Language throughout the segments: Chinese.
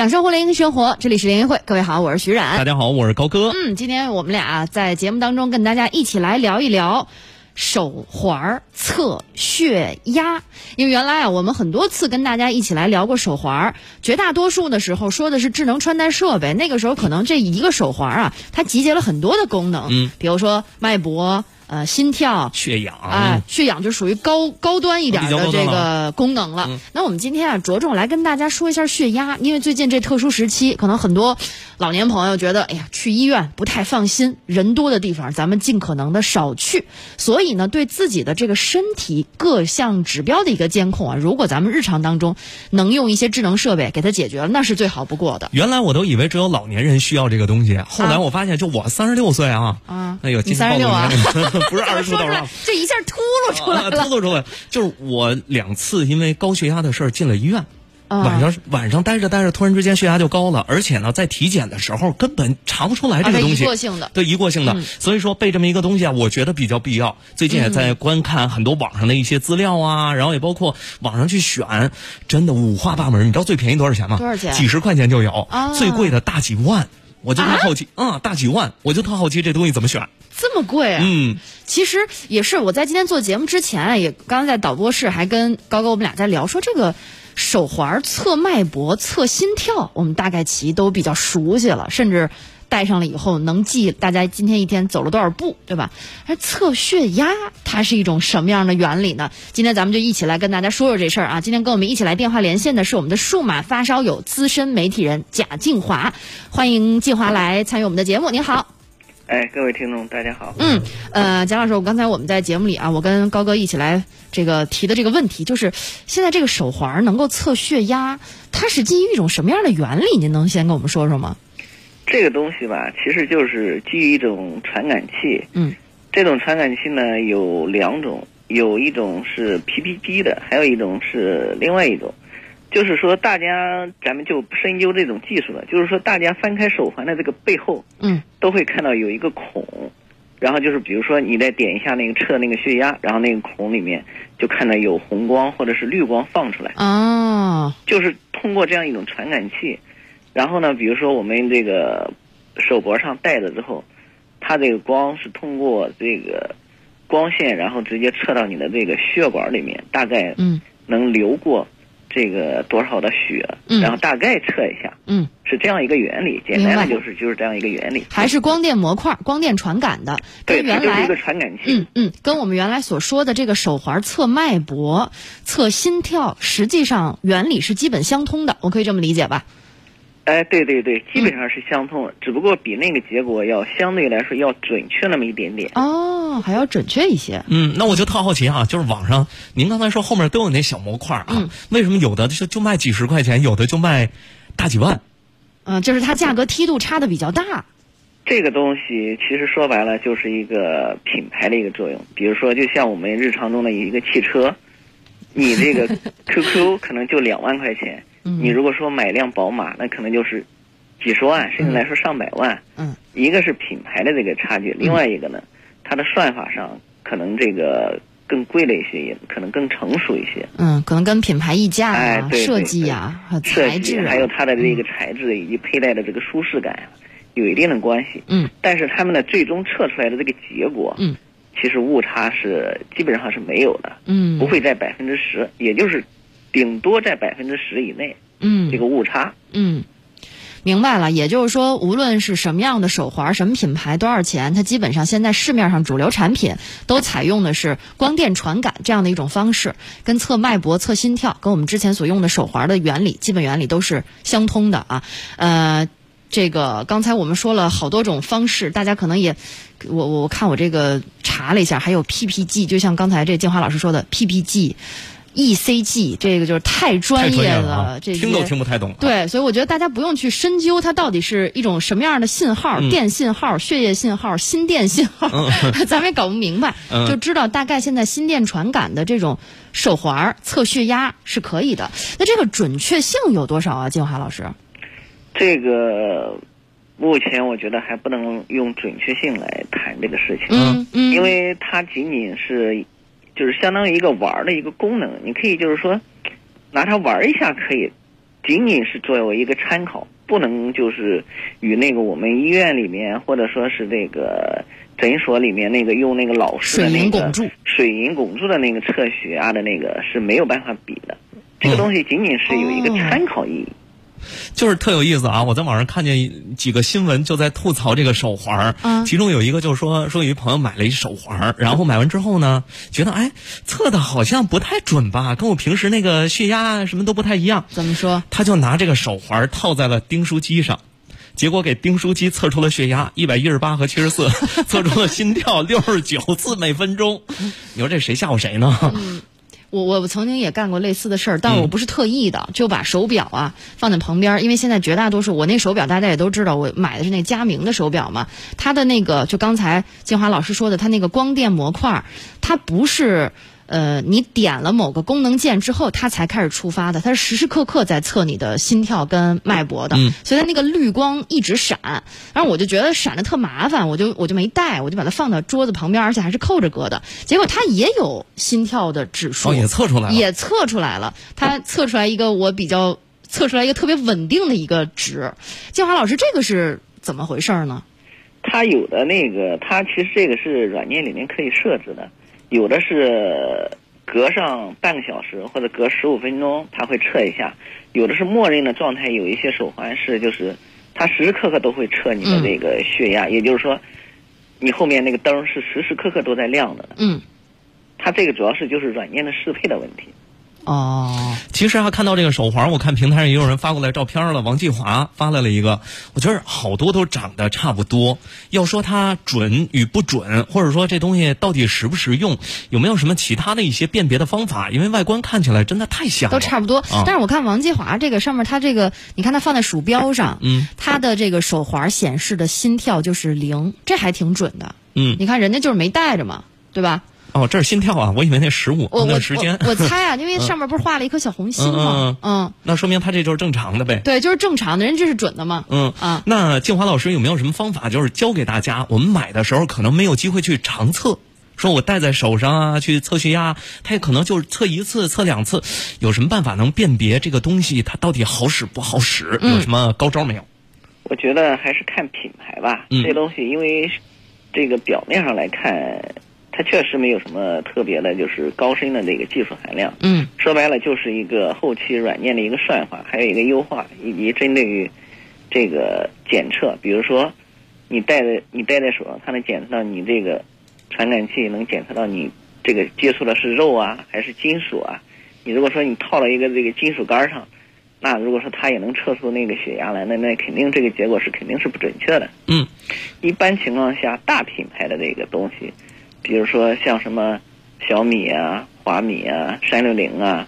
讲生活，联姻生活，这里是联谊会。各位好，我是徐冉。大家好，我是高哥。嗯，今天我们俩在节目当中跟大家一起来聊一聊手环测血压。因为原来啊，我们很多次跟大家一起来聊过手环，绝大多数的时候说的是智能穿戴设备。那个时候可能这一个手环啊，它集结了很多的功能，嗯，比如说脉搏。呃，心跳、血氧啊，血氧就属于高高端一点的这个功能了。嗯那我们今天啊，着重来跟大家说一下血压，因为最近这特殊时期，可能很多老年朋友觉得，哎呀，去医院不太放心，人多的地方咱们尽可能的少去。所以呢，对自己的这个身体各项指标的一个监控啊，如果咱们日常当中能用一些智能设备给它解决了，那是最好不过的。原来我都以为只有老年人需要这个东西，后来我发现，就我三十六岁啊，啊，哎呦，你三十六啊，不是二十出头了，这一下秃噜出来了，秃噜出来，就是我两次因为高血压的事儿进了医院。啊晚上晚上待着待着，突然之间血压就高了，而且呢，在体检的时候根本查不出来这个东西。啊、一过性的，对，一过性的。嗯、所以说备这么一个东西啊，我觉得比较必要。最近也在观看很多网上的一些资料啊，然后也包括网上去选，真的五花八门。你知道最便宜多少钱吗？多少钱？几十块钱就有。啊、最贵的大几万，我就特好奇啊、嗯，大几万，我就特好奇这东西怎么选。这么贵啊！嗯，其实也是我在今天做节目之前啊，也刚刚在导播室还跟高哥我们俩在聊，说这个手环测脉搏、测心跳，我们大概其都比较熟悉了，甚至戴上了以后能记大家今天一天走了多少步，对吧？而 测血压它是一种什么样的原理呢？今天咱们就一起来跟大家说说这事儿啊！今天跟我们一起来电话连线的是我们的数码发烧友资深媒体人贾静华，欢迎静华来参与我们的节目。您好。哎，各位听众，大家好。嗯，呃，蒋老师，我刚才我们在节目里啊，我跟高哥一起来这个提的这个问题，就是现在这个手环能够测血压，它是基于一种什么样的原理？您能先跟我们说说吗？这个东西吧，其实就是基于一种传感器。嗯，这种传感器呢有两种，有一种是 PPG 的，还有一种是另外一种。就是说，大家咱们就不深究这种技术了。就是说，大家翻开手环的这个背后，嗯，都会看到有一个孔，然后就是比如说你再点一下那个测那个血压，然后那个孔里面就看到有红光或者是绿光放出来。哦，就是通过这样一种传感器，然后呢，比如说我们这个手脖上戴着之后，它这个光是通过这个光线，然后直接测到你的这个血管里面，大概嗯能流过。这个多少的血，嗯、然后大概测一下，嗯，是这样一个原理，简单的就是就是这样一个原理，还是光电模块、光电传感的，跟，原来一个传感器，嗯嗯，跟我们原来所说的这个手环测脉搏、测心跳，实际上原理是基本相通的，我可以这么理解吧？哎，对对对，基本上是相通，嗯、只不过比那个结果要相对来说要准确那么一点点。哦，还要准确一些。嗯，那我就特好奇啊，就是网上您刚才说后面都有那小模块啊，嗯、为什么有的就就卖几十块钱，有的就卖大几万？嗯、呃，就是它价格梯度差的比较大。这个东西其实说白了就是一个品牌的一个作用，比如说就像我们日常中的一个汽车，你这个 QQ 可能就两万块钱。嗯、你如果说买辆宝马，那可能就是几十万，甚至来说上百万。嗯，一个是品牌的这个差距，另外一个呢，它的算法上可能这个更贵了一些，也可能更成熟一些。嗯，可能跟品牌溢价啊、哎、对对对设计呀、啊、材质、啊，还有它的这个材质以及佩戴的这个舒适感啊，有一定的关系。嗯，但是他们的最终测出来的这个结果，嗯，其实误差是基本上是没有的。嗯，不会在百分之十，也就是。顶多在百分之十以内，嗯，这个误差，嗯，明白了。也就是说，无论是什么样的手环、什么品牌、多少钱，它基本上现在市面上主流产品都采用的是光电传感这样的一种方式，跟测脉搏、测心跳，跟我们之前所用的手环的原理、基本原理都是相通的啊。呃，这个刚才我们说了好多种方式，大家可能也，我我看我这个查了一下，还有 PPG，就像刚才这建华老师说的 PPG。ECG 这个就是太专业了，了这听都听不太懂。对，所以我觉得大家不用去深究它到底是一种什么样的信号，嗯、电信号、血液信号、心电信号，嗯、咱们也搞不明白，嗯、就知道大概现在心电传感的这种手环测血压是可以的。那这个准确性有多少啊，金华老师？这个目前我觉得还不能用准确性来谈这个事情，嗯嗯，因为它仅仅是。就是相当于一个玩的一个功能，你可以就是说拿它玩一下可以，仅仅是作为一个参考，不能就是与那个我们医院里面或者说是这个诊所里面那个用那个老式的水那个银汞柱水银汞柱的那个测血压的那个是没有办法比的。这个东西仅仅是有一个哦参考意义。就是特有意思啊！我在网上看见几个新闻，就在吐槽这个手环儿。嗯其中有一个就是说，说有一朋友买了一手环儿，然后买完之后呢，觉得哎，测的好像不太准吧，跟我平时那个血压啊什么都不太一样。怎么说？他就拿这个手环儿套在了订书机上。结果给订书机测出了血压一百一十八和七十四，测出了心跳六十九次每分钟。你说这谁吓唬谁呢？我我曾经也干过类似的事儿，但我嗯不是特意的，就把手表啊放在旁边儿，因为现在绝大多数我那手表大家也都知道，我买的是那佳明的手表嘛，它的那个就刚才金华老师说的，它那个光电模块儿，它不是。呃，你点了某个功能键之后，它才开始触发的，它是时时刻刻在测你的心跳跟脉搏的，嗯所以它那个绿光一直闪，然后我就觉得闪的特麻烦，我就我就没带，我就把它放到桌子旁边，而且还是扣着搁的，结果它也有心跳的指数，哦，也测出来了。也测出来了，它测出来一个我比较测出来一个特别稳定的一个值。建华老师，这个是怎么回事儿呢？它有的那个，它其实这个是软件里面可以设置的，有的是隔上半个小时或者隔十五分钟，它会测一下；有的是默认的状态，有一些手环是就是它时时刻刻都会测你的嗯这个血压，也就是说，你后面那个灯是时时刻刻都在亮的。嗯，它这个主要是就是软件的适配的问题。哦，其实啊，看到这个手环，我看平台上也有人发过来照片了。王继华发来了一个，我觉得好多都长得差不多。要说它准与不准，或者说这东西到底实不实用，有没有什么其他的一些辨别的方法？因为外观看起来真的太像了，都差不多。啊但是我看王继华这个上面，它这个你看它放在鼠标上，嗯，它的这个手环显示的心跳就是零，这还挺准的。嗯，你看人家就是没带着嘛，对吧？哦，这是心跳啊，我以为那十五那时间，我我猜啊，因为上面不是画了一颗小红心嗯吗？嗯，那说明他这就是正常的呗。对，就是正常的，人这是准的嘛。嗯啊，那静华老师有没有什么方法，就是教给大家？我们买的时候可能没有机会去常测，说我戴在手上啊，去测血压，它也可能就是测一次、测两次，有什么办法能辨别这个东西它到底好使不好使？嗯有什么高招没有？我觉得还是看品牌吧，嗯这东西因为这个表面上来看，它确实没有什么特别的，就是高深的这个技术含量。嗯说白了就是一个后期软件的一个算法，还有一个优化，以及针对于这个检测，比如说你戴在你戴在手上，它能检测到你这个传感器能检测到你这个接触的是肉啊还是金属啊。你如果说你套了一个这个金属杆上，那如果说它也能测出那个血压来，那那肯定这个结果是肯定是不准确的。嗯一般情况下，大品牌的这个东西，比如说像什么小米啊、华米啊、三六零啊，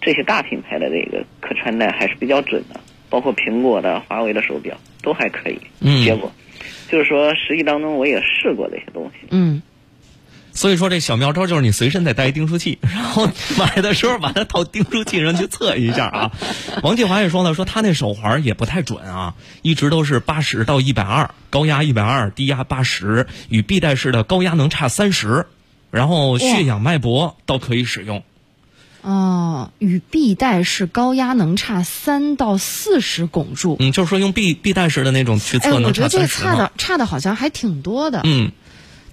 这些大品牌的这个可穿戴还是比较准的，包括苹果的、华为的手表都还可以。嗯结果就是说，实际当中我也试过这些东西。嗯，所以说这小妙招就是你随身得带一订书器，然后买的时候把它套订书器上去测一下啊。王继华也说了，说他那手环也不太准啊，一直都是八十到一百二，高压一百二，低压八十，与臂带式的高压能差三十，然后血氧脉搏倒可以使用。哦，与臂带式高压能差三到四十汞柱。嗯，就是说用臂臂带式的那种去哎，测能我觉得这个差差的差的好像还挺多的。嗯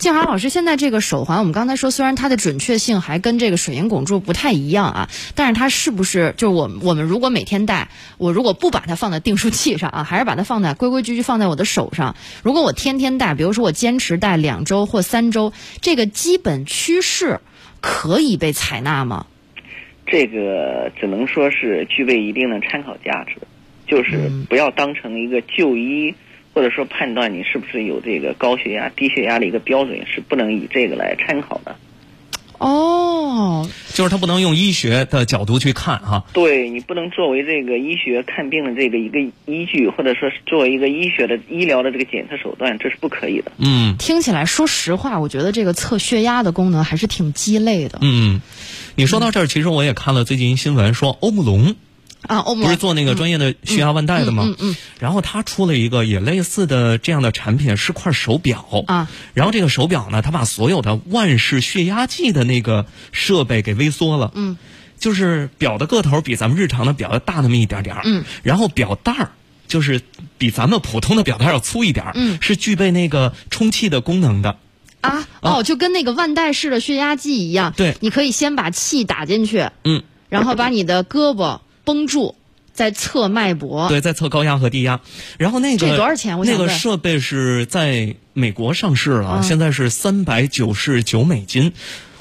建华老师，现在这个手环，我们刚才说，虽然它的准确性还跟这个水银汞柱不太一样啊，但是它是不是就是我我们如果每天戴，我如果不把它放在订书器上啊，还是把它放在规规矩矩放在我的手上，如果我天天戴，比如说我坚持戴两周或三周，这个基本趋势可以被采纳吗？这个只能说是具备一定的参考价值，就是不要当成一个就医或者说判断你是不是有这个高血压、低血压的一个标准，是不能以这个来参考的。哦，就是他不能用医学的角度去看哈、对你不能作为这个医学看病的这个一个依据，或者说是作为一个医学的医疗的这个检测手段，这是不可以的。嗯听起来，说实话，我觉得这个测血压的功能还是挺鸡肋的。嗯，你说到这儿，其实我也看了最近一新闻，说欧姆龙啊，欧姆不是做那个专业的血压腕带的吗？嗯嗯嗯然后他出了一个也类似的这样的产品，是块手表啊。然后这个手表呢，他把所有的腕式血压计的那个设备给微缩了。嗯。就是表的个头比咱们日常的表要大那么一点点儿，嗯，然后表带儿就是比咱们普通的表带儿要粗一点儿，嗯是具备那个充气的功能的。啊，哦，就跟那个腕带式的血压计一样，对你可以先把气打进去，嗯，然后把你的胳膊绷住，在测脉搏，对，在测高压和低压，然后那个这多少钱？那个设备是在美国上市了，嗯。现在是三百九十九美金。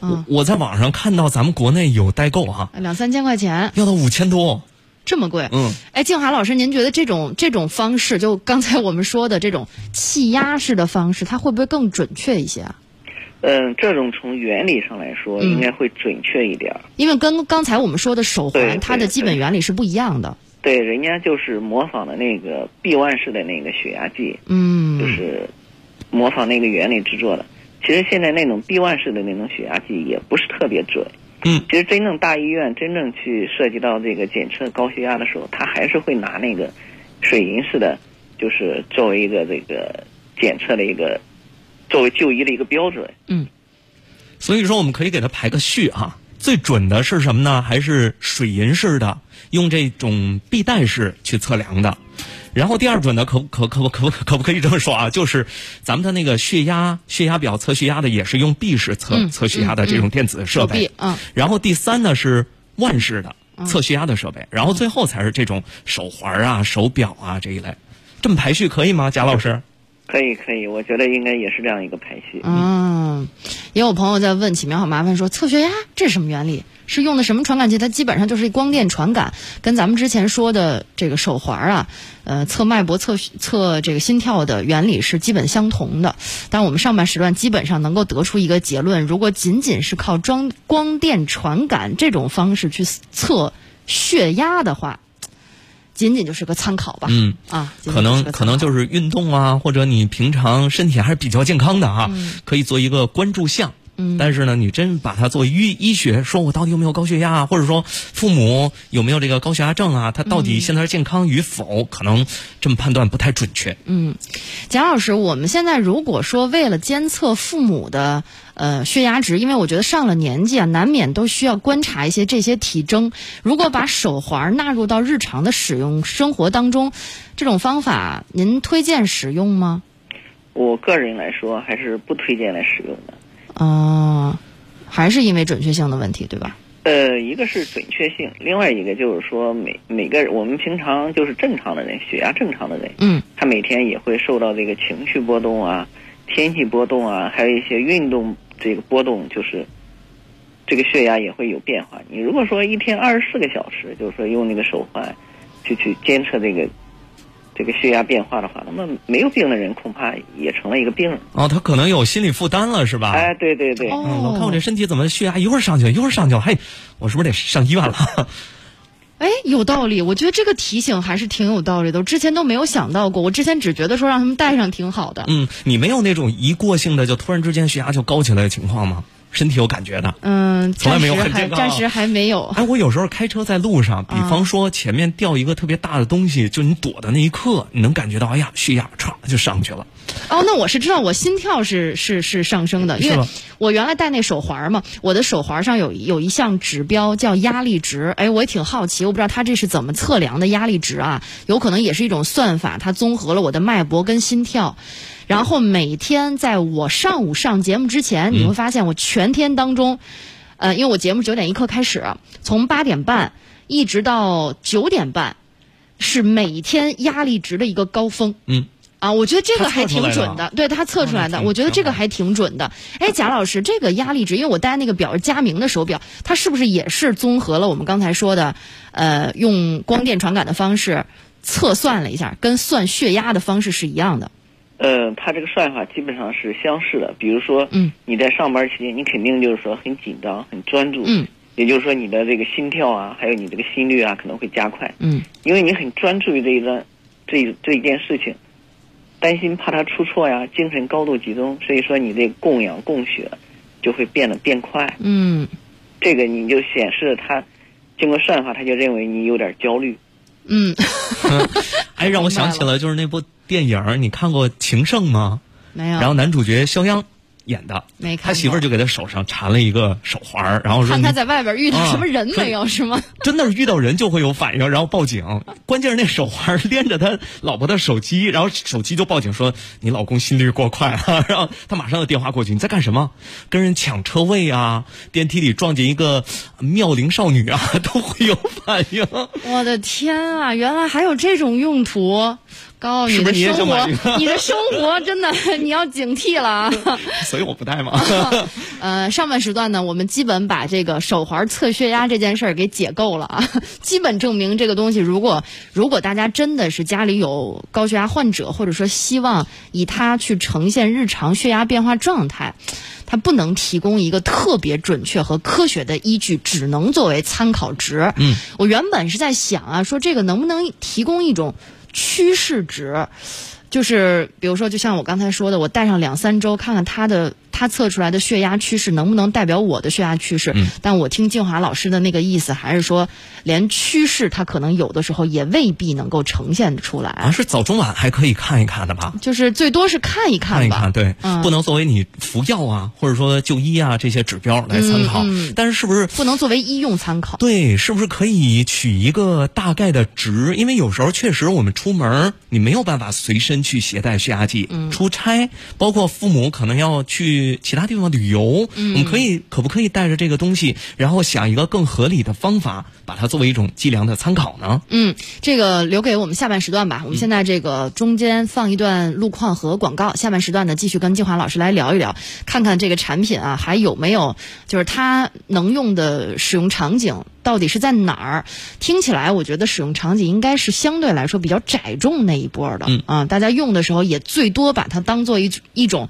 嗯。我我在网上看到咱们国内有代购哈、两三千块钱，要到五千多。这么贵，嗯，哎，静华老师，您觉得这种这种方式，就刚才我们说的这种气压式的方式，它会不会更准确一些啊？嗯，这种从原理上来说，嗯应该会准确一点儿。因为跟刚才我们说的手环，它的基本原理是不一样的。对，人家就是模仿的那个臂腕式的那个血压计，嗯，就是模仿那个原理制作的。其实现在那种臂腕式的那种血压计也不是特别准。嗯，其实真正大医院真正去涉及到这个检测高血压的时候，他还是会拿那个水银式的，就是作为一个这个检测的一个作为就医的一个标准。嗯所以说我们可以给它排个序啊。最准的是什么呢？还是水银式的，用这种臂带式去测量的。然后第二准的可可可可可可不可以这么说啊？就是咱们的那个血压血压表测血压的也是用臂式测、嗯测血压的这种电子设备。嗯，然后第三呢是腕式的测血压的设备，然后最后才是这种手环啊、手表啊这一类。这么排序可以吗，贾老师？可以，可以，我觉得应该也是这样一个排序。嗯，也有朋友在问起苗好麻烦说测血压这是什么原理？是用的什么传感器？它基本上就是光电传感，跟咱们之前说的这个手环啊，呃，测脉搏、测测这个心跳的原理是基本相同的。但我们上半时段基本上能够得出一个结论：如果仅仅是靠装光电传感这种方式去测血压的话，仅仅就是个参考吧。嗯，啊，可能可能就是运动啊，或者你平常身体还是比较健康的啊、可以做一个关注项。嗯但是呢，你真把它做医医学，说我到底有没有高血压啊，或者说父母有没有这个高血压症啊，他到底现在是健康与否，可能这么判断不太准确。嗯贾老师，我们现在如果说为了监测父母的呃血压值，因为我觉得上了年纪啊，难免都需要观察一些这些体征。如果把手环纳入到日常的使用生活当中，这种方法您推荐使用吗？我个人来说，还是不推荐来使用的。哦、还是因为准确性的问题，对吧？呃，一个是准确性，另外一个就是说每每个人我们平常就是正常的人，血压正常的人，嗯他每天也会受到这个情绪波动啊、天气波动啊，还有一些运动这个波动，就是这个血压也会有变化。你如果说一天二十四个小时，就是说用那个手环去去监测这个这个血压变化的话，那么没有病的人恐怕也成了一个病人。哦，他可能有心理负担了，是吧？哎，对对对，哦嗯，老看我这身体怎么血压一会儿上去，一会儿上去，嘿，我是不是得上医院了？哎，有道理，我觉得这个提醒还是挺有道理的。我之前都没有想到过，我之前只觉得说让他们带上挺好的。嗯，你没有那种一过性的就突然之间血压就高起来的情况吗？身体有感觉的？嗯，从来没有很健康暂时还没有。哎，我有时候开车在路上，比方说前面掉一个特别大的东西，就你躲的那一刻，你能感觉到，哎呀，血压唰就上去了。哦，那我是知道我心跳是是是上升的，因为我原来戴那手环嘛，我的手环上有有一项指标叫压力值，哎，我也挺好奇，我不知道它这是怎么测量的压力值啊？有可能也是一种算法，它综合了我的脉搏跟心跳，然后每天在我上午上节目之前，你会发现我全天当中，呃，因为我节目九点一刻开始，从八点半一直到九点半，是每天压力值的一个高峰。嗯。啊，我觉得这个还挺准的，对他测出来的，我觉得这个还挺准的。哎，贾老师，这个压力值，因为我戴那个表是佳明的手表，它是不是也是综合了我们刚才说的，呃，用光电传感的方式测算了一下，跟算血压的方式是一样的？呃，它这个算法基本上是相似的。比如说，嗯，你在上班期间，你肯定就是说很紧张、很专注，嗯，也就是说你的这个心跳啊，还有你这个心率啊，可能会加快，嗯因为你很专注于这一段这一这一件事情，担心怕它出错呀，精神高度集中，所以说你这供氧供血就会变得变快。嗯这个你就显示它经过算法，它就认为你有点焦虑。嗯，哎，让我想起了就是那部电影儿，你看过《情圣》吗？没有。然后男主角肖央演的，没看他媳妇儿就给他手上缠了一个手环儿，然后说看他在外边遇到啊什么人没有，是吗？真的是遇到人就会有反应，然后报警。关键是那手环儿连着他老婆的手机，然后手机就报警说你老公心率过快了，然后他马上就电话过去，你在干什么？跟人抢车位啊，电梯里撞见一个妙龄少女啊，都会有反应。我的天啊，原来还有这种用途！高，你的是不是你也生活你的生活真的你要警惕了啊！所以我不戴嘛。呃，上半时段呢，我们基本把这个手环测血压这件事儿给解构了啊，基本证明这个东西，如果如果大家真的是家里有高血压患者，或者说希望以它去呈现日常血压变化状态。它不能提供一个特别准确和科学的依据，只能作为参考值。嗯，我原本是在想啊，说这个能不能提供一种趋势值，就是比如说，就像我刚才说的，我带上两三周，看看它的它测出来的血压趋势能不能代表我的血压趋势。嗯但我听静华老师的那个意思，还是说连趋势它可能有的时候也未必能够呈现出来，啊，是早中晚还可以看一看的吧？就是最多是看一看吧。看一看，对，嗯不能作为你服药啊，或者说就医啊这些指标来参考。但是是不是不能作为医用参考。对，是不是可以取一个大概的值？因为有时候确实我们出门，你没有办法随身去携带血压计。嗯出差，包括父母可能要去其他地方旅游，嗯我们可以可不可以带着这个东西，然后想一个更合理的方法，把它作为一种计量的参考呢？嗯，这个留给我们下半时段吧。我们现在这个中间放一段路况和广告，下半时段呢继续跟静华老师来聊一聊，看看这个产品啊还有没有就是它能用的使用场景到底是在哪儿？听起来我觉得使用场景应该是相对来说比较窄众那一波的、嗯啊，大家用的时候也最多把它当做一一种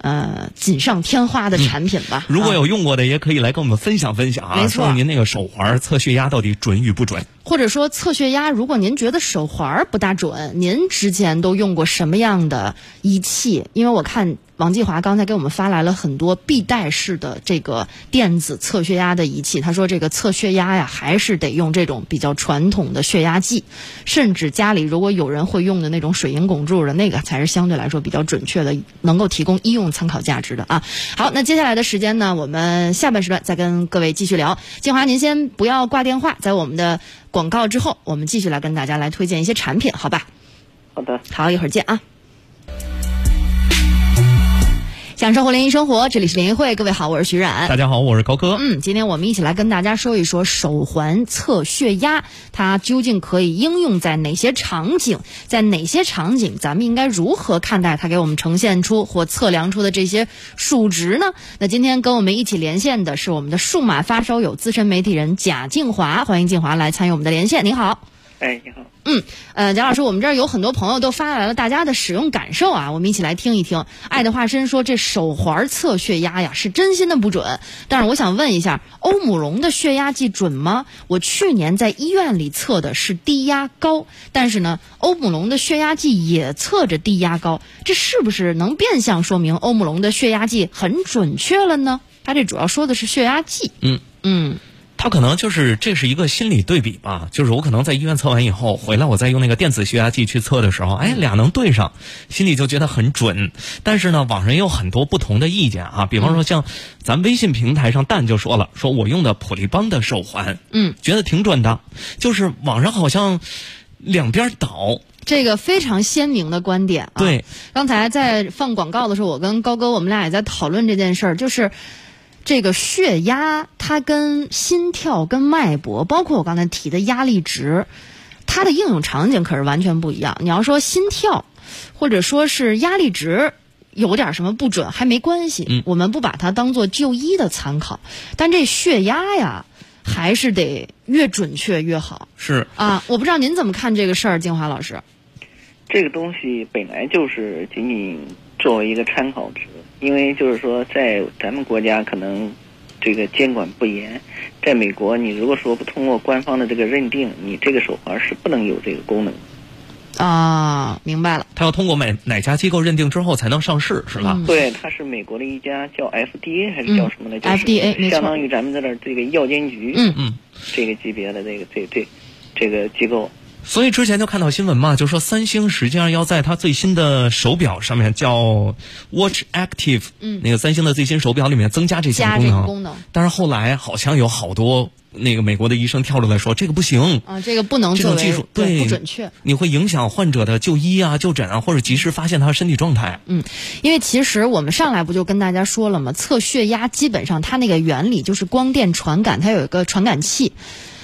呃锦上添花的产品吧。如果啊有用过的，也可以来跟我们分享分享啊，没错说说您那个手环测血压到底准与不准？或者说测血压，如果您觉得手环不大准，您之前都用过什么样的仪器？因为我看王继华刚才给我们发来了很多必带式的这个电子测血压的仪器，他说这个测血压呀，还是得用这种比较传统的血压计，甚至家里如果有人会用的那种水银汞柱的那个，才是相对来说比较准确的，能够提供医用参考价值的啊。好，那接下来的时间呢，我们下半时段再跟各位继续聊。静华，您先不要挂电话，在我们的广告之后，我们继续来跟大家来推荐一些产品，好吧？好的，好，一会儿见啊。享受互联易生活，这里是联谊会，各位好，我是徐冉。大家好，我是高科。嗯，今天我们一起来跟大家说一说手环测血压，它究竟可以应用在哪些场景？在哪些场景，咱们应该如何看待它给我们呈现出或测量出的这些数值呢？那今天跟我们一起连线的是我们的数码发烧友资深媒体人贾静华，欢迎静华来参与我们的连线。您好。哎，你好，嗯呃，贾老师，我们这儿有很多朋友都发来了大家的使用感受啊，我们一起来听一听。爱的化身说，这手环测血压呀是真心的不准，但是我想问一下，欧姆龙的血压计准吗？我去年在医院里测的是低压高，但是呢，欧姆龙的血压计也测着低压高，这是不是能变相说明欧姆龙的血压计很准确了呢？它这主要说的是血压计。嗯嗯他可能就是这是一个心理对比吧，就是我可能在医院测完以后回来，我再用那个电子血压计去测的时候，哎，俩能对上，心里就觉得很准。但是呢，网上也有很多不同的意见啊，比方说像咱微信平台上蛋就说了，说我用的普利邦的手环，嗯，觉得挺准的，就是网上好像两边倒，这个非常鲜明的观点啊。对，刚才在放广告的时候，我跟高哥我们俩也在讨论这件事儿，就是这个血压，它跟心跳、跟脉搏，包括我刚才提的压力值，它的应用场景可是完全不一样。你要说心跳，或者说是压力值。有点什么不准还没关系，嗯我们不把它当做就医的参考，但这血压呀，还是得越准确越好是啊！我不知道您怎么看这个事儿，金华老师。这个东西本来就是仅仅作为一个参考值，因为就是说在咱们国家可能这个监管不严，在美国你如果说不通过官方的这个认定，你这个手环是不能有这个功能。啊，明白了。他要通过哪哪家机构认定之后才能上市，是吧？嗯对，它是美国的一家叫 FDA 还是叫什么的，嗯 FDA 没错相当于咱们这儿这个药监局，嗯嗯，这个级别的这个这这这个机构，所以之前就看到新闻嘛，就说三星实际上要在它最新的手表上面叫 Watch Active，嗯那个三星的最新手表里面增加这项功能。这个功能但是后来好像有好多那个美国的医生跳出来说这个不行，啊，这个不能这种技术对不准确。你会影响患者的就医啊、就诊啊，或者及时发现他身体状态。嗯，因为其实我们上来不就跟大家说了吗？测血压基本上它那个原理就是光电传感，它有一个传感器。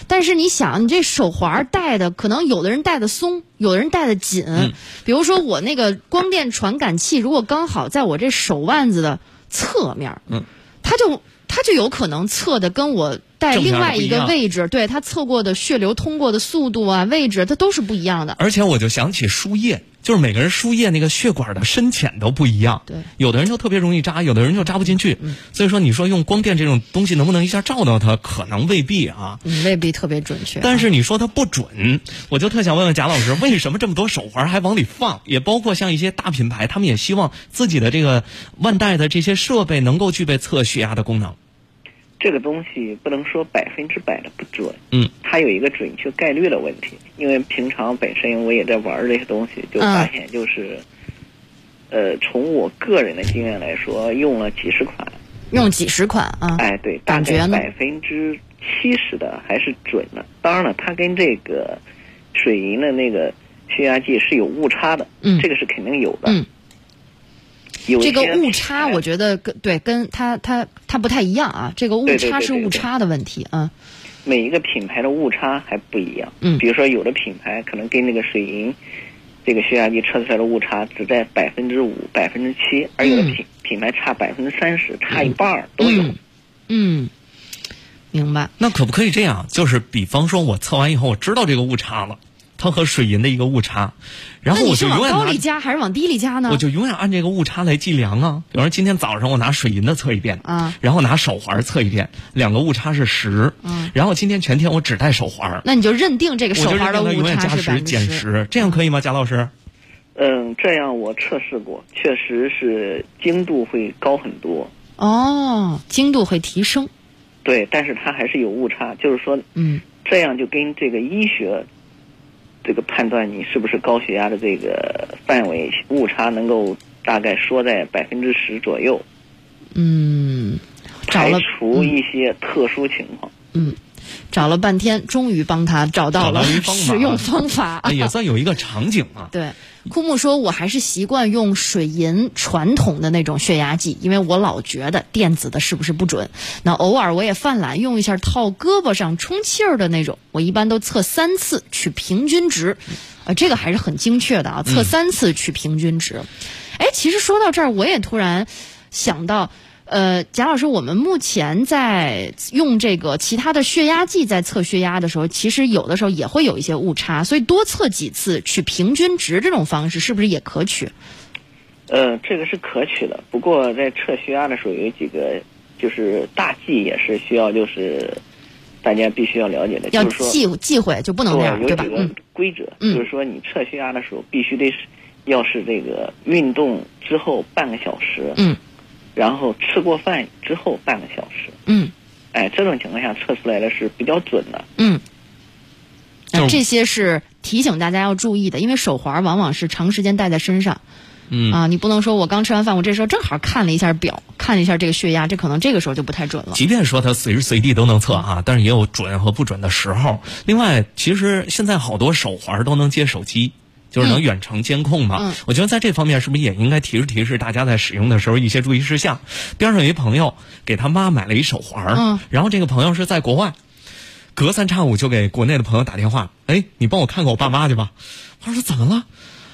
但是你想，你这手环戴的，可能有的人戴的松，有的人戴的紧。嗯比如说我那个光电传感器，如果刚好在我这手腕子的侧面，嗯，它就它就有可能测的跟我戴另外一个位置，对它测过的血流通过的速度啊、位置，它都是不一样的。而且我就想起输液，就是每个人输液那个血管的深浅都不一样。对有的人就特别容易扎，有的人就扎不进去。所以说，你说用光电这种东西能不能一下照到它，可能未必啊。嗯，未必特别准确。但是你说它不准，我就特想问问贾老师，为什么这么多手环还往里放？也包括像一些大品牌，他们也希望自己的这个万代的这些设备能够具备测血压的功能。这个东西不能说百分之百的不准，嗯，它有一个准确概率的问题。因为平常本身我也在玩这些东西，就发现就是，呃，从我个人的经验来说，用了几十款，用几十款啊，哎，对，大感觉百分之七十的还是准的。当然了，它跟这个水银的那个血压计是有误差的，嗯这个是肯定有的。嗯有这个误差，我觉得跟对跟它它它不太一样啊。这个误差是误差的问题啊。每一个品牌的误差还不一样。嗯比如说有的品牌可能跟那个水银这个血压计测出来的误差只在百分之五、百分之七，而有的嗯品、品牌差百分之三十，差一半儿都有。嗯嗯，明白。那可不可以这样？就是比方说，我测完以后，我知道这个误差了，它和水银的一个误差，然后我是往就永远往高里加还是往低里加呢？我就永远按这个误差来计量啊。比方说今天早上我拿水银的测一遍，啊，然后拿手环测一遍，两个误差是十，嗯然后今天全天我只戴手环，那你就认定这个手环的误认定它永远差是百加十分之十。减十，这样可以吗？贾老师？嗯，这样我测试过，确实是精度会高很多。哦，精度会提升。对，但是它还是有误差，就是说嗯这样就跟这个医学这个判断你是不是高血压的这个范围误差能够大概说在百分之十左右，嗯，找排了除一些特殊情况。嗯，找了半天，终于帮他找到了使用方法。啊，也算有一个场景啊。对，枯木说：“我还是习惯用水银传统的那种血压计，因为我老觉得电子的是不是不准。那偶尔我也犯懒，用一下套胳膊上充气儿的那种，我一般都测三次取平均值，啊，这个还是很精确的啊，测三次取平均值。哎，其实说到这儿，我也突然想到。”呃，贾老师，我们目前在用这个其他的血压计在测血压的时候，其实有的时候也会有一些误差，所以多测几次取平均值这种方式是不是也可取？呃，这个是可取的，不过在测血压的时候有几个就是大忌也是需要就是大家必须要了解的，要就是说忌忌讳就不能那样，对吧？有几个嗯规则，嗯就是说你测血压的时候必须得是要是这个运动之后半个小时，嗯然后吃过饭之后半个小时，嗯哎，这种情况下测出来的是比较准的。嗯。那这些是提醒大家要注意的，因为手环往往是长时间戴在身上嗯啊，你不能说我刚吃完饭，我这时候正好看了一下表，看了一下这个血压，这可能这个时候就不太准了。即便说它随时随地都能测啊，但是也有准和不准的时候。另外，其实现在好多手环都能接手机。就是能远程监控嘛？嗯我觉得在这方面是不是也应该提示提示大家在使用的时候一些注意事项？边上有一朋友给他妈买了一手环，嗯然后这个朋友是在国外，隔三差五就给国内的朋友打电话，哎，你帮我看看我爸妈去吧。他说怎么了？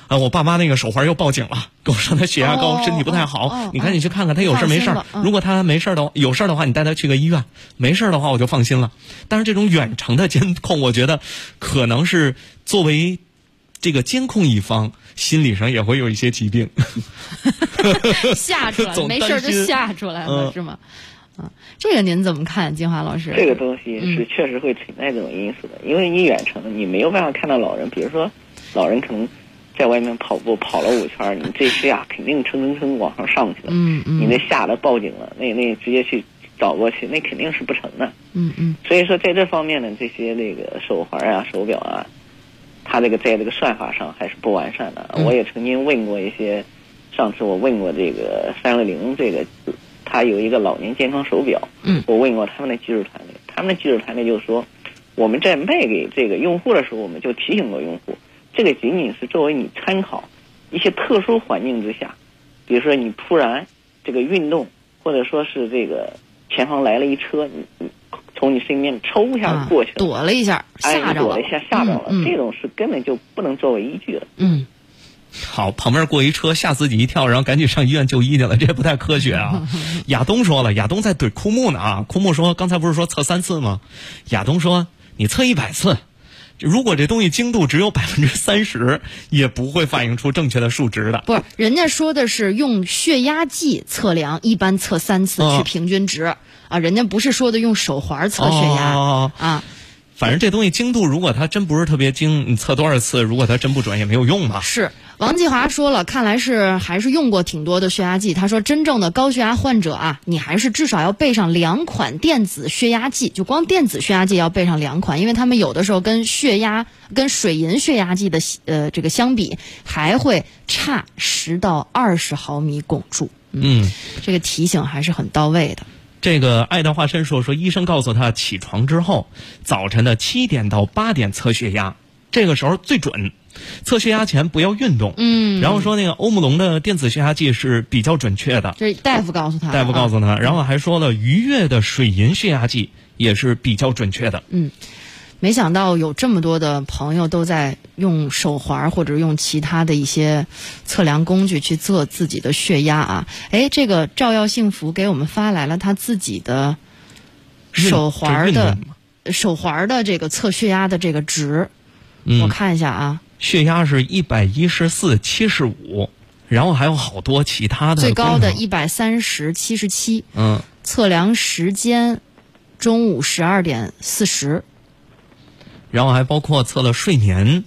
啊，我爸妈那个手环又报警了，跟我说他血压高，哦身体不太好，你赶紧去看看他有事没事如果他没事儿的话，有事儿的话，你带他去个医院；没事儿的话，我就放心了。但是这种远程的监控，我觉得可能是作为这个监控一方，心理上也会有一些疾病。吓出来 了，没事就吓出来了，嗯是吗？啊，这个您怎么看，金华老师？这个东西嗯是确实会存在这种因素的，因为你远程你没有办法看到老人，比如说老人可能在外面跑步跑了五圈儿，你这血压肯定蹭蹭蹭往上上去了，嗯嗯你那吓得报警了，那那直接去找过去，那肯定是不成的。嗯嗯所以说在这方面呢，这些那个手环啊、手表啊，它这个在这个算法上还是不完善的。嗯。我也曾经问过一些，上次我问过这个三六零这个，它有一个老年健康手表，嗯。我问过他们的技术团队，他们的技术团队就说，我们在卖给这个用户的时候，我们就提醒过用户，这个仅仅是作为你参考，一些特殊环境之下，比如说你突然这个运动，或者说是这个前方来了一车，你你从你身边抽一下啊过去了，躲了一下，哎，吓着了你躲了一，下吓着了，嗯嗯这种事根本就不能作为依据了。嗯，好，旁边过一车，吓自己一跳，然后赶紧上医院就医去了，这不太科学啊。亚东说了，亚东在怼枯木呢啊。枯木说，刚才不是说测三次吗？亚东说，你测一百次，如果这东西精度只有百分之三十，也不会反映出正确的数值的。不是，人家说的是用血压计测量，一般测三次哦去平均值、啊，人家不是说的用手环测血压、哦啊。反正这东西精度，如果它真不是特别精，你测多少次，如果它真不准，也没有用嘛。是王继华说了，看来是还是用过挺多的血压计。他说，真正的高血压患者啊，你还是至少要备上两款电子血压计，就光电子血压计要备上两款，因为他们有的时候跟血压、跟水银血压计的呃这个相比，还会差十到二十毫米汞柱。嗯，这个提醒还是很到位的。这个爱的化身说说，医生告诉他起床之后，早晨的七点到八点测血压，这个时候最准。测血压前不要运动。嗯，然后说那个欧姆龙的电子血压计是比较准确的，这是大夫告诉他。大夫告诉他，然后还说了愉悦的水银血压计也是比较准确的。嗯。没想到有这么多的朋友都在用手环或者用其他的一些测量工具去测自己的血压啊！哎，这个照耀幸福给我们发来了他自己的手环的手环的这个测血压的这个值，我嗯，看一下啊，血压是一百一十四七十五，然后还有好多其他的最高的一百三十七十七，嗯，测量时间中午十二点四十。然后还包括测了睡眠，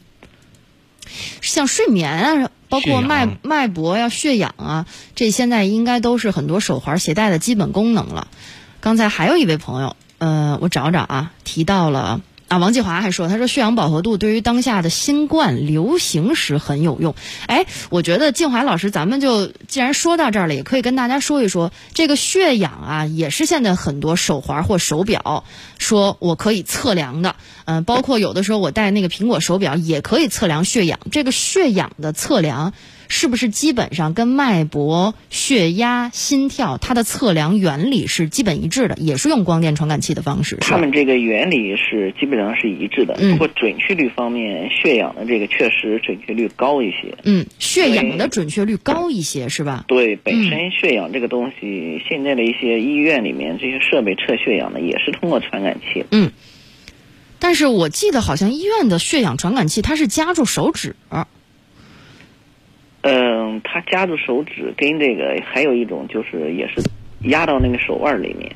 像睡眠啊，包括脉脉搏呀、血氧啊，这现在应该都是很多手环携带的基本功能了。刚才还有一位朋友，呃，我找找啊，提到了啊，王继华还说，他说血氧饱和度对于当下的新冠流行时很有用。哎，我觉得静华老师，咱们就既然说到这儿了，也可以跟大家说一说这个血氧啊，也是现在很多手环或手表说我可以测量的。嗯、包括有的时候我戴那个苹果手表也可以测量血氧。这个血氧的测量是不是基本上跟脉搏、血压、心跳它的测量原理是基本一致的，也是用光电传感器的方式？他们这个原理是基本上是一致的，嗯不过准确率方面，血氧的这个确实准确率高一些。嗯，血氧的准确率高一些是吧？对，本身血氧这个东西，现在的一些医院里面这些设备测血氧的也是通过传感器。嗯但是我记得好像医院的血氧传感器它是夹住手指，嗯，他夹住手指，跟这个还有一种就是也是压到那个手腕里面。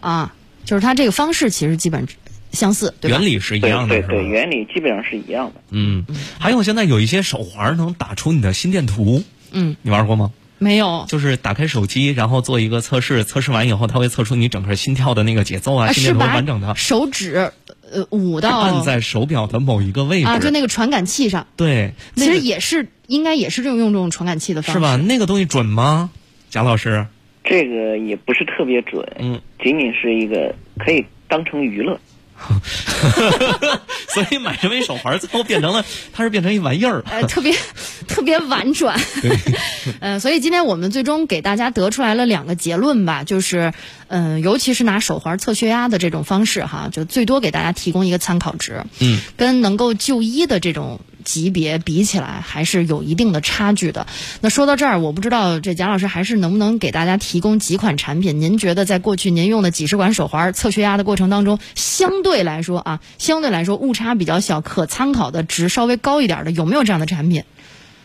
啊，就是他这个方式其实基本相似，对吧？原理是一样的，是吧？对对，原理基本上是一样的。嗯，还有现在有一些手环能打出你的心电图，嗯，你玩过吗？没有就是打开手机，然后做一个测试，测试完以后，它会测出你整个心跳的那个节奏啊，啊，心电图完整的，手指呃五到按在手表的某一个位置。啊，就那个传感器上，对，其实也是应该也是这种用这种传感器的方式是吧？？那个东西准吗？贾老师，这个也不是特别准，嗯，仅仅是一个可以当成娱乐。所以买这么一手环最后变成了，它是变成一玩意儿。呃，特别 特别婉转，呃，所以今天我们最终给大家得出来了两个结论吧，就是，嗯、尤其是拿手环测血压的这种方式哈，就最多给大家提供一个参考值，嗯，跟能够就医的这种级别比起来，还是有一定的差距的。那说到这儿，我不知道这贾老师还是能不能给大家提供几款产品？您觉得在过去您用的几十款手环测血压的过程当中，相对来说啊，相对来说误差比较小，可参考的值稍微高一点的，有没有这样的产品？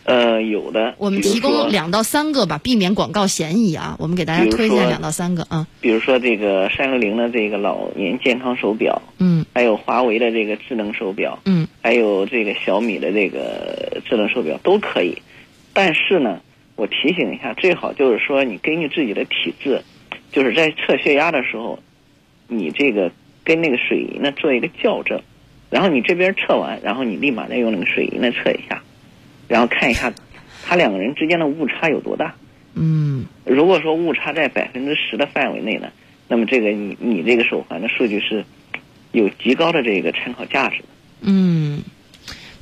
呃，有的。我们提供两到三个吧，避免广告嫌疑啊。我们给大家推荐两到三个啊。比如说这个三六零的这个老年健康手表，嗯还有华为的这个智能手表，嗯还有这个小米的这个智能手表都可以。但是呢，我提醒一下，最好就是说你根据自己的体质，就是在测血压的时候，你这个跟那个水银呢做一个校正。然后你这边测完，然后你立马再用那个水银的测一下，然后看一下，他两个人之间的误差有多大。嗯如果说误差在百分之十的范围内呢，那么这个你你这个手环的数据是有极高的这个参考价值的。嗯，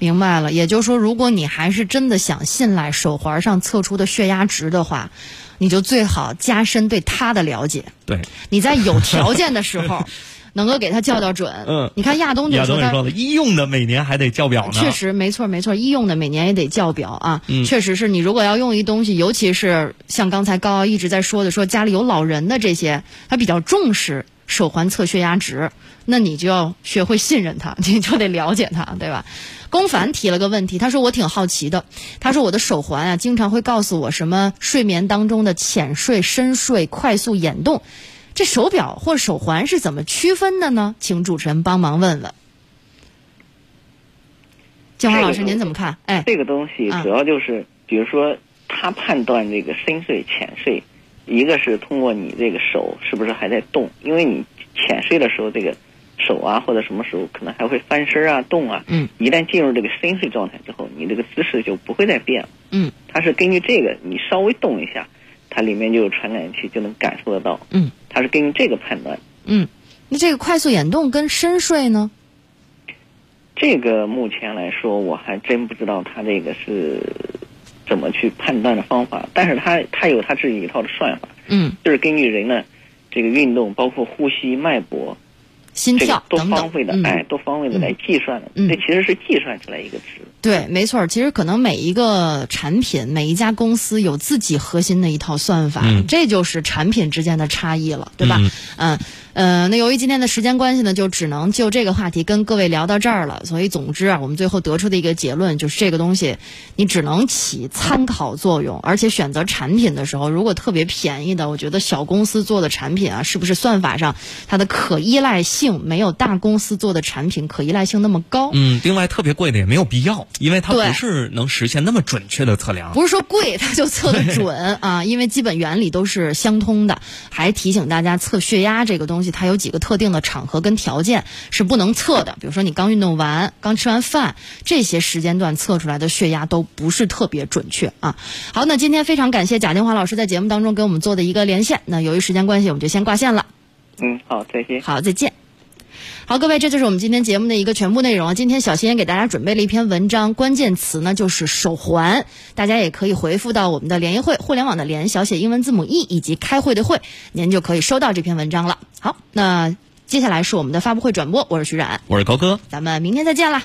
明白了。也就是说，如果你还是真的想信赖手环上测出的血压值的话，你就最好加深对它的了解。对，你在有条件的时候，能够给他校校准。嗯你看亚东就说他亚东也说了，医用的每年还得校表呢。确实，没错没错，医用的每年也得校表啊。嗯确实是你如果要用一东西，尤其是像刚才高傲一直在说的，说家里有老人的这些，他比较重视手环测血压值，那你就要学会信任他，你就得了解他，对吧？龚凡提了个问题，他说我挺好奇的，他说我的手环啊，经常会告诉我什么睡眠当中的浅睡、深睡、快速眼动。这手表或手环是怎么区分的呢？请主持人帮忙问问。金华老师，您怎么看？哎，这个东西啊主要就是，比如说，他判断这个深睡、浅睡，一个是通过你这个手是不是还在动，因为你浅睡的时候，这个手啊或者什么时候可能还会翻身啊、动啊。嗯。一旦进入这个深睡状态之后，你这个姿势就不会再变了。嗯。它是根据这个，你稍微动一下，它里面就有传感器，就能感受得到。嗯。它是根据这个判断。嗯，那这个快速眼动跟深睡呢？这个目前来说，我还真不知道它这个是怎么去判断的方法，但是它它有它自己一套的算法，嗯，就是根据人的这个运动，包括呼吸、脉搏，心跳等等方位的，嗯哎，多方位的来计算的。嗯这其实是计算出来一个值。对，没错儿。其实可能每一个产品、每一家公司有自己核心的一套算法，嗯这就是产品之间的差异了，对吧？嗯嗯呃，那由于今天的时间关系呢，就只能就这个话题跟各位聊到这儿了。所以，总之啊，我们最后得出的一个结论就是，这个东西你只能起参考作用，而且选择产品的时候，如果特别便宜的，我觉得小公司做的产品啊，是不是算法上它的可依赖性没有大公司做的产品可依赖性那么高？嗯，另外特别贵的也没有必要，因为它不是能实现那么准确的测量。不是说贵它就测得准啊，因为基本原理都是相通的。还提醒大家，测血压这个东西，它有几个特定的场合跟条件是不能测的。比如说你刚运动完、刚吃完饭这些时间段测出来的血压都不是特别准确啊。好，那今天非常感谢贾金华老师在节目当中给我们做的一个连线。那由于时间关系，我们就先挂线了。嗯，好，再见。好，再见。好，各位，这就是我们今天节目的一个全部内容啊。今天小新也给大家准备了一篇文章，关键词呢就是手环，大家也可以回复到我们的联谊会互联网的联小写英文字母 e 以及开会的会，您就可以收到这篇文章了。好，那接下来是我们的发布会转播，我是徐冉，我是高哥。咱们明天再见啦。